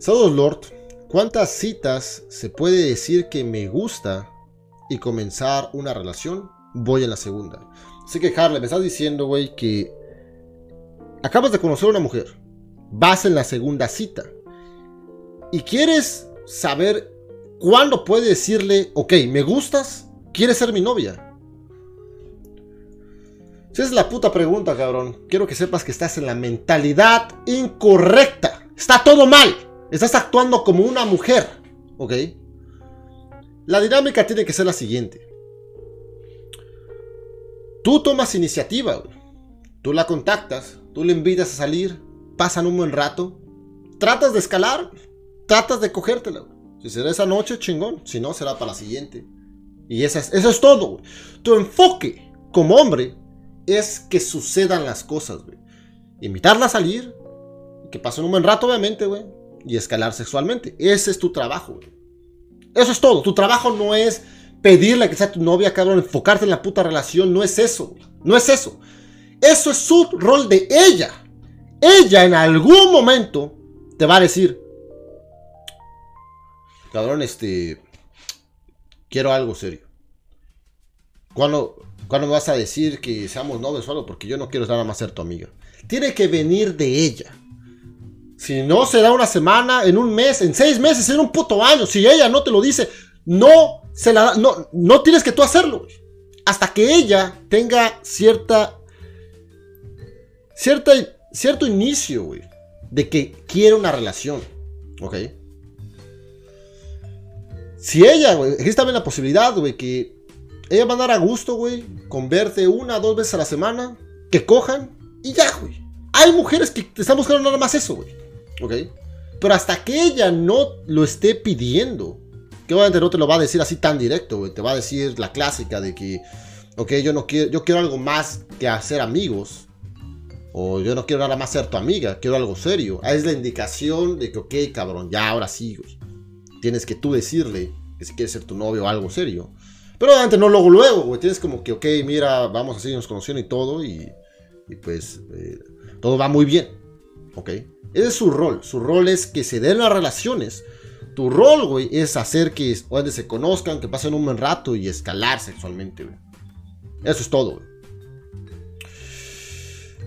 Saludos, Lord. ¿Cuántas citas se puede decir que me gusta y comenzar una relación? Voy en la segunda. Así que, Harley, me estás diciendo, güey, que acabas de conocer a una mujer. Vas en la segunda cita. Y quieres saber cuándo puede decirle, ok, me gustas, quieres ser mi novia. Si es la puta pregunta, cabrón, quiero que sepas que estás en la mentalidad incorrecta. Está todo mal. Estás actuando como una mujer. ¿Ok? La dinámica tiene que ser la siguiente. Tú tomas iniciativa, Tú la contactas, tú le invitas a salir, pasan un buen rato, tratas de escalar, tratas de cogértela. Si será esa noche, chingón. Si no, será para la siguiente. Y eso es, eso es todo, Tu enfoque como hombre es que sucedan las cosas, güey. Invitarla a salir, que pasen un buen rato, obviamente, güey. Y escalar sexualmente. Ese es tu trabajo. Eso es todo. Tu trabajo no es pedirle que sea tu novia, cabrón, enfocarte en la puta relación. No es eso, No es eso. Eso es su rol de ella. Ella en algún momento te va a decir, cabrón, este, quiero algo serio. Cuando, cuando me vas a decir que seamos novios o algo? Porque yo no quiero nada más ser tu amiga. Tiene que venir de ella. Si no será una semana, en un mes, en seis meses, en un puto año. Si ella no te lo dice, no se la no, no tienes que tú hacerlo. Hasta que ella tenga cierta cierta cierto inicio, güey, de que quiere una relación, ¿ok? Si ella, güey, existe también la posibilidad, güey, que ella va a dar a gusto, güey, con verte una dos veces a la semana, que cojan y ya, güey. Hay mujeres que te están buscando nada más eso, güey. ¿Ok? Pero hasta que ella no lo esté pidiendo, que obviamente no te lo va a decir así tan directo. Te va a decir la clásica de que, ok, yo no quiero, yo quiero algo más que hacer amigos. O yo no quiero nada más ser tu amiga, quiero algo serio. Ahí es la indicación de que, ok, cabrón, ya ahora sí. Tienes que tú decirle que si quieres ser tu novio o algo serio. Pero obviamente no luego, luego, güey. Tienes como que, ok, mira, vamos a seguirnos conociendo y todo. Y, pues eh, todo va muy bien. ¿Ok? Ese es su rol. Su rol es que se den las relaciones. Tu rol, güey, es hacer que se conozcan, que pasen un buen rato y escalar sexualmente, güey. Eso es todo.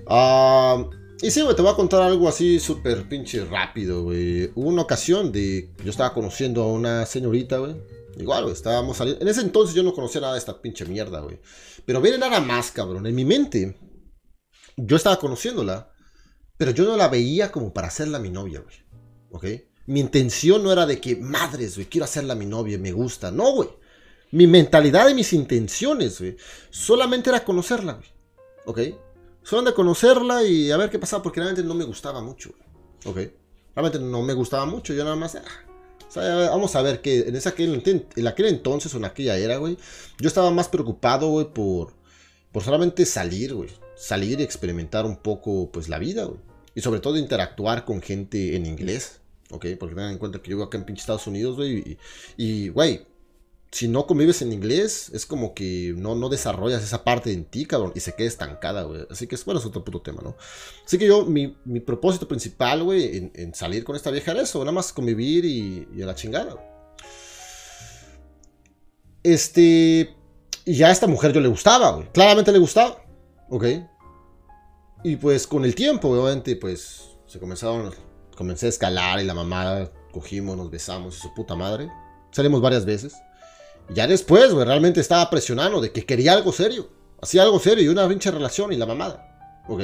Ah, y sí, güey, te voy a contar algo así súper pinche rápido, güey. Hubo una ocasión de. Yo estaba conociendo a una señorita, güey. Igual, estábamos saliendo. En ese entonces yo no conocía nada de esta pinche mierda, güey. Pero viene nada más, cabrón. En mi mente, yo estaba conociéndola, pero yo no la veía como para hacerla mi novia, güey. ¿Ok? Mi intención no era de que, madres, güey, quiero hacerla mi novia, me gusta. No, güey. Mi mentalidad y mis intenciones, güey, solamente era conocerla, güey. ¿Ok? Solamente conocerla y a ver qué pasaba, porque realmente no me gustaba mucho, güey. ¿Ok? Realmente no me gustaba mucho, yo nada más... Ah, vamos a ver que en, ese aquel, en aquel entonces o en aquella era, güey, yo estaba más preocupado, güey, por, por solamente salir, güey. Salir y experimentar un poco, pues, la vida. Y sobre todo interactuar con gente en inglés, ¿ok? Porque tengan en cuenta que yo vivo acá en pinche Estados Unidos, güey. Y, güey, si no convives en inglés, es como que no, no desarrollas esa parte en ti, cabrón, y se queda estancada, güey. Así que, bueno, es otro puto tema, ¿no? Así que yo, mi, propósito principal, güey, en, salir con esta vieja era eso, nada más convivir y, y a la chingada, Este. Y ya a esta mujer yo le gustaba, güey. Claramente le gustaba, ¿ok? Y pues con el tiempo, obviamente, pues se comenzaron. Comencé a escalar y la mamá cogimos, nos besamos y su puta madre. Salimos varias veces. Ya después, güey, realmente estaba presionando de que quería algo serio. Hacía algo serio y una pinche relación y la mamada. ¿Ok?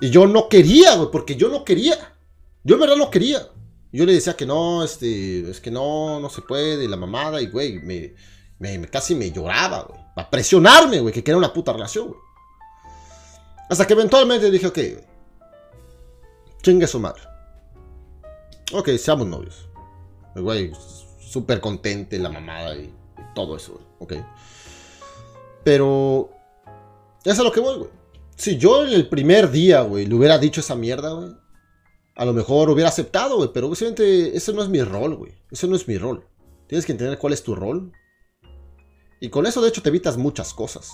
Y yo no quería, güey, porque yo no quería. Yo en verdad no quería. Yo le decía que no, este, es que no, no se puede, y la mamada, y güey, me, me, casi me lloraba, güey. Para presionarme, güey, que quería una puta relación, güey. Hasta que eventualmente dije, ok, chingue su madre. Ok, seamos novios. Güey, súper contente la mamada y todo eso, ok. Pero, eso es a lo que voy, güey. Si yo en el primer día, güey, le hubiera dicho esa mierda, güey, a lo mejor hubiera aceptado, güey, pero obviamente ese no es mi rol, güey. Ese no es mi rol. Tienes que entender cuál es tu rol. Y con eso, de hecho, te evitas muchas cosas.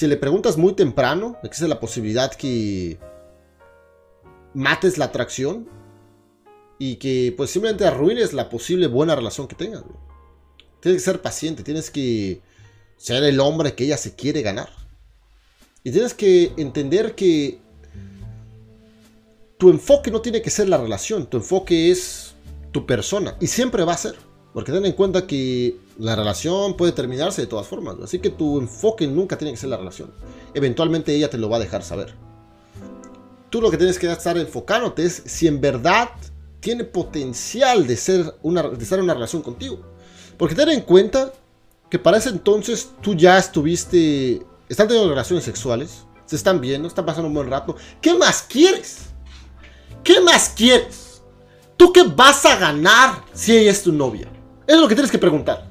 Si le preguntas muy temprano, existe la posibilidad que mates la atracción. y que pues simplemente arruines la posible buena relación que tengas. Tienes que ser paciente, tienes que ser el hombre que ella se quiere ganar. Y tienes que entender que tu enfoque no tiene que ser la relación, tu enfoque es tu persona y siempre va a ser. Porque ten en cuenta que la relación puede terminarse de todas formas. Así que tu enfoque nunca tiene que ser la relación. Eventualmente ella te lo va a dejar saber. Tú lo que tienes que estar enfocándote es si en verdad tiene potencial de, ser una, de estar en una relación contigo. Porque ten en cuenta que para ese entonces tú ya estuviste, están teniendo relaciones sexuales, se están viendo, están pasando un buen rato. ¿Qué más quieres? ¿Qué más quieres? ¿Tú qué vas a ganar si ella es tu novia? Es lo que tienes que preguntar.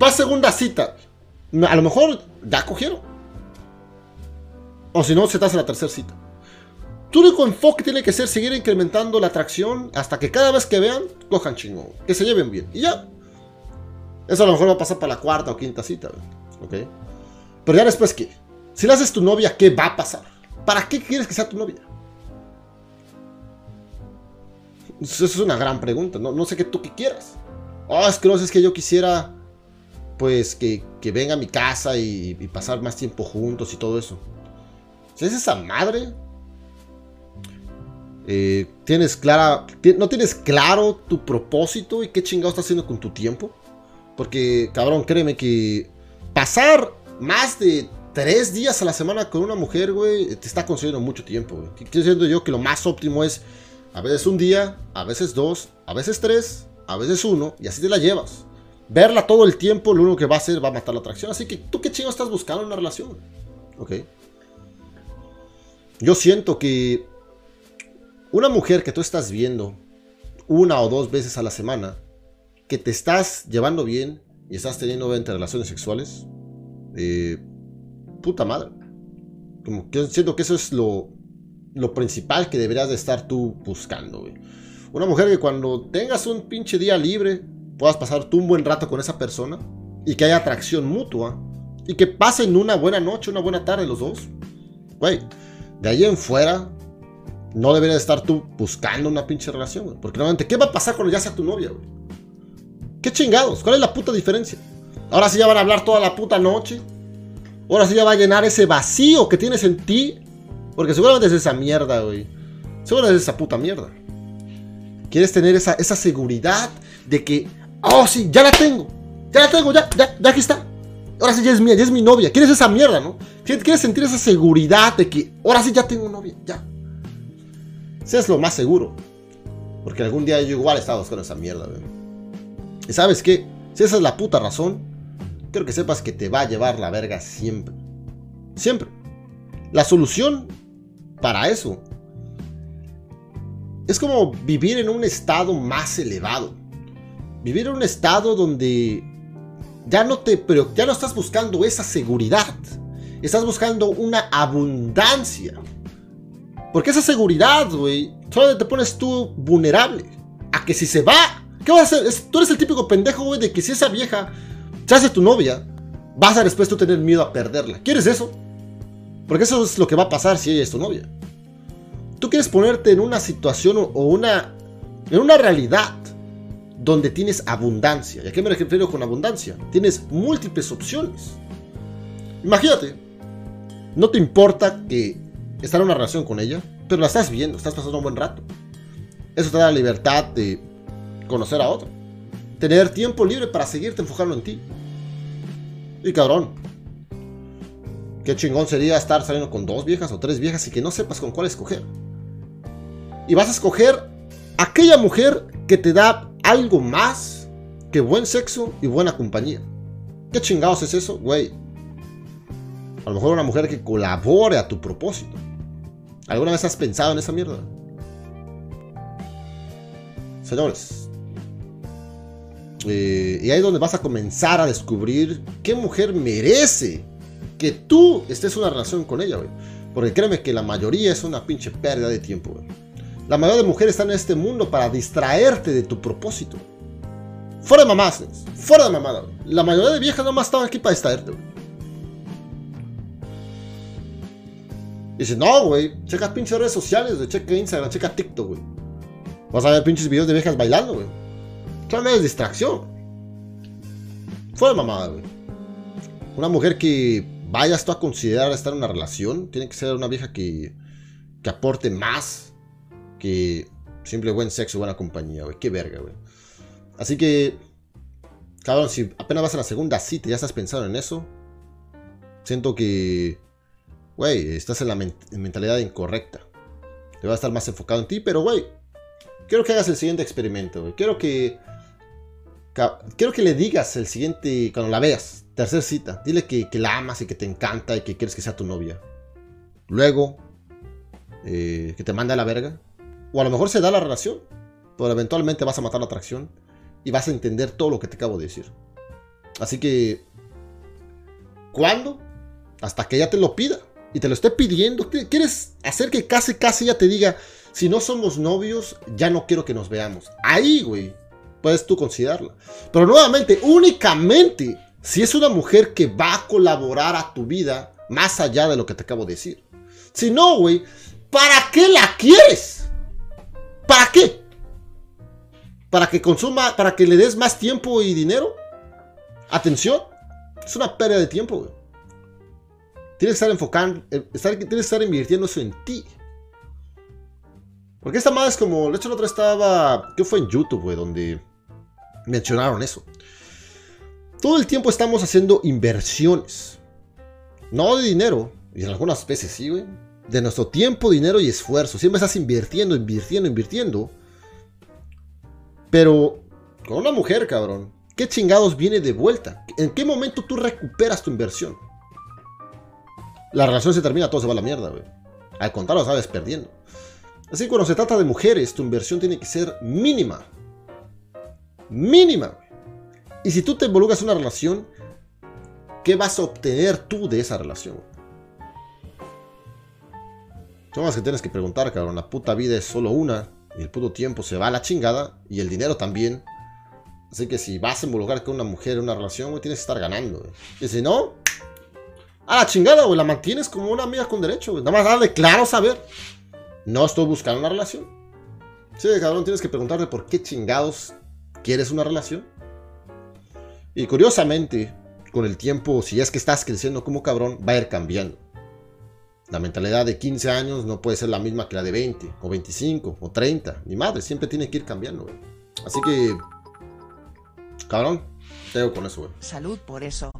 Va a segunda cita. A lo mejor ya cogieron. O si no, se te hace la tercera cita. Tu único enfoque tiene que ser seguir incrementando la atracción hasta que cada vez que vean, cojan chingón. Que se lleven bien. Y ya. Eso a lo mejor va a pasar para la cuarta o quinta cita. ¿Ok? Pero ya después, ¿qué? Si le haces tu novia, ¿qué va a pasar? ¿Para qué quieres que sea tu novia? Eso es una gran pregunta. No, no sé qué tú qué quieras. Oh, es que no sé, es que yo quisiera, pues, que, que venga a mi casa y, pasar más tiempo juntos y todo eso. Si es esa madre, eh, tienes clara, no tienes claro tu propósito y qué chingado estás haciendo con tu tiempo. Porque, cabrón, créeme que pasar más de tres días a la semana con una mujer, güey, te está consumiendo mucho tiempo. Quiero diciendo yo que lo más óptimo es a veces un día, a veces dos, a veces tres, a veces uno, y así te la llevas. Verla todo el tiempo, lo único que va a hacer va a matar la atracción. Así que, ¿tú qué chingo estás buscando en una relación? Ok. Yo siento que una mujer que tú estás viendo una o dos veces a la semana, que te estás llevando bien y estás teniendo 20 relaciones sexuales, eh, puta madre. Como que siento que eso es lo, lo principal que deberías de estar tú buscando, güey. Una mujer que cuando tengas un pinche día libre, puedas pasar tú un buen rato con esa persona y que haya atracción mutua y que pasen una buena noche, una buena tarde los dos. Güey, de ahí en fuera, no deberías estar tú buscando una pinche relación, güey. Porque normalmente, ¿qué va a pasar cuando ya sea tu novia, güey? ¿Qué chingados? ¿Cuál es la puta diferencia? Ahora sí ya van a hablar toda la puta noche. Ahora sí ya va a llenar ese vacío que tienes en ti. Porque seguramente es esa mierda, güey. Seguramente es esa puta mierda. Quieres tener esa, esa seguridad de que, oh sí, ya la tengo. Ya la tengo, ya, ya, ya aquí está. Ahora sí ya es mía, ya es mi novia. Quieres esa mierda, ¿no? Quieres sentir esa seguridad de que, ahora sí ya tengo novia, ya. Ese es lo más seguro. Porque algún día yo igual estaba buscando esa mierda, güey. Y sabes qué? Si esa es la puta razón, quiero que sepas que te va a llevar la verga siempre. Siempre. La solución para eso es como vivir en un estado más elevado. Vivir en un estado donde ya no te pero ya no estás buscando esa seguridad. Estás buscando una abundancia. Porque esa seguridad, güey, solo te pones tú vulnerable. A que si se va, ¿qué vas a hacer? tú eres el típico pendejo, güey, de que si esa vieja se hace tu novia, vas a después tú tener miedo a perderla. ¿Quieres eso? Porque eso es lo que va a pasar si ella es tu novia. Tú quieres ponerte en una situación o una, en una realidad donde tienes abundancia. ¿Y a qué me refiero con abundancia? Tienes múltiples opciones. Imagínate, no te importa que estar en una relación con ella, pero la estás viendo, estás pasando un buen rato. Eso te da la libertad de conocer a otro. Tener tiempo libre para seguirte enfocando en ti. Y cabrón, qué chingón sería estar saliendo con dos viejas o tres viejas y que no sepas con cuál escoger. Y vas a escoger aquella mujer que te da algo más que buen sexo y buena compañía. ¿Qué chingados es eso, güey? A lo mejor una mujer que colabore a tu propósito. ¿Alguna vez has pensado en esa mierda? Señores. Eh, y ahí es donde vas a comenzar a descubrir qué mujer merece que tú estés en una relación con ella, güey. Porque créeme que la mayoría es una pinche pérdida de tiempo, güey. La mayoría de mujeres están en este mundo para distraerte de tu propósito. Fuera de mamás, fuera de mamada. La mayoría de viejas nomás estaban aquí para distraerte, güey. Dice, no, güey, checa pinches redes sociales, güey, checa Instagram, checa TikTok, güey. Vas a ver pinches videos de viejas bailando, güey. Solamente es distracción. Fue de mamada, güey. Una mujer que vayas tú a considerar estar en una relación, tiene que ser una vieja que, que aporte más que simple buen sexo buena compañía, güey. Qué verga, güey. Así que, cabrón, si apenas vas a la segunda cita y ya estás pensando en eso, siento que, güey, estás en la mentalidad incorrecta. Te va a estar más enfocado en ti, pero, güey, quiero que hagas el siguiente experimento, güey. Quiero que, quiero que le digas el siguiente, cuando la veas, Tercer cita, dile que, la amas y que te encanta y que quieres que sea tu novia. Luego, eh, que te manda a la verga. O a lo mejor se da la relación, pero eventualmente vas a matar la atracción y vas a entender todo lo que te acabo de decir. Así que, ¿cuándo? Hasta que ella te lo pida y te lo esté pidiendo. ¿Quieres hacer que casi, casi ella te diga, si no somos novios, ya no quiero que nos veamos? Ahí, güey, puedes tú considerarla. Pero nuevamente, únicamente si es una mujer que va a colaborar a tu vida más allá de lo que te acabo de decir. Si no, güey, ¿para qué la quieres? ¿Para qué? ¿Para que consuma, para que le des más tiempo y dinero? ¿Atención? Es una pérdida de tiempo, güey. Tienes que estar enfocando, eh, tienes que estar invirtiendo eso en ti. Porque esta madre es como, de hecho el otro estaba, ¿qué fue en YouTube, güey? Donde mencionaron eso. Todo el tiempo estamos haciendo inversiones. No de dinero, y en algunas veces sí, güey. De nuestro tiempo, dinero y esfuerzo. Siempre estás invirtiendo, invirtiendo, invirtiendo. Pero con una mujer, cabrón, ¿qué chingados viene de vuelta? ¿En qué momento tú recuperas tu inversión? La relación se termina, todo se va a la mierda, güey. Al contrario, sabes perdiendo. Así que cuando se trata de mujeres, tu inversión tiene que ser mínima. Mínima. Y si tú te involucras en una relación, ¿qué vas a obtener tú de esa relación? Son las que tienes que preguntar, cabrón. La puta vida es solo una. Y el puto tiempo se va a la chingada. Y el dinero también. Así que si vas a involucrar con una mujer en una relación, güey, tienes que estar ganando, Y si no, a la chingada, güey. La mantienes como una amiga con derecho, güey. Nada más darle claro saber. No estoy buscando una relación. Sí, cabrón, tienes que preguntarte por qué chingados quieres una relación. Y curiosamente, con el tiempo, si es que estás creciendo como cabrón, va a ir cambiando. La mentalidad de 15 años no puede ser la misma que la de 20, o 25, o 30. Ni madre, siempre tiene que ir cambiando. Así que, cabrón, tengo con eso, güey. Salud por eso.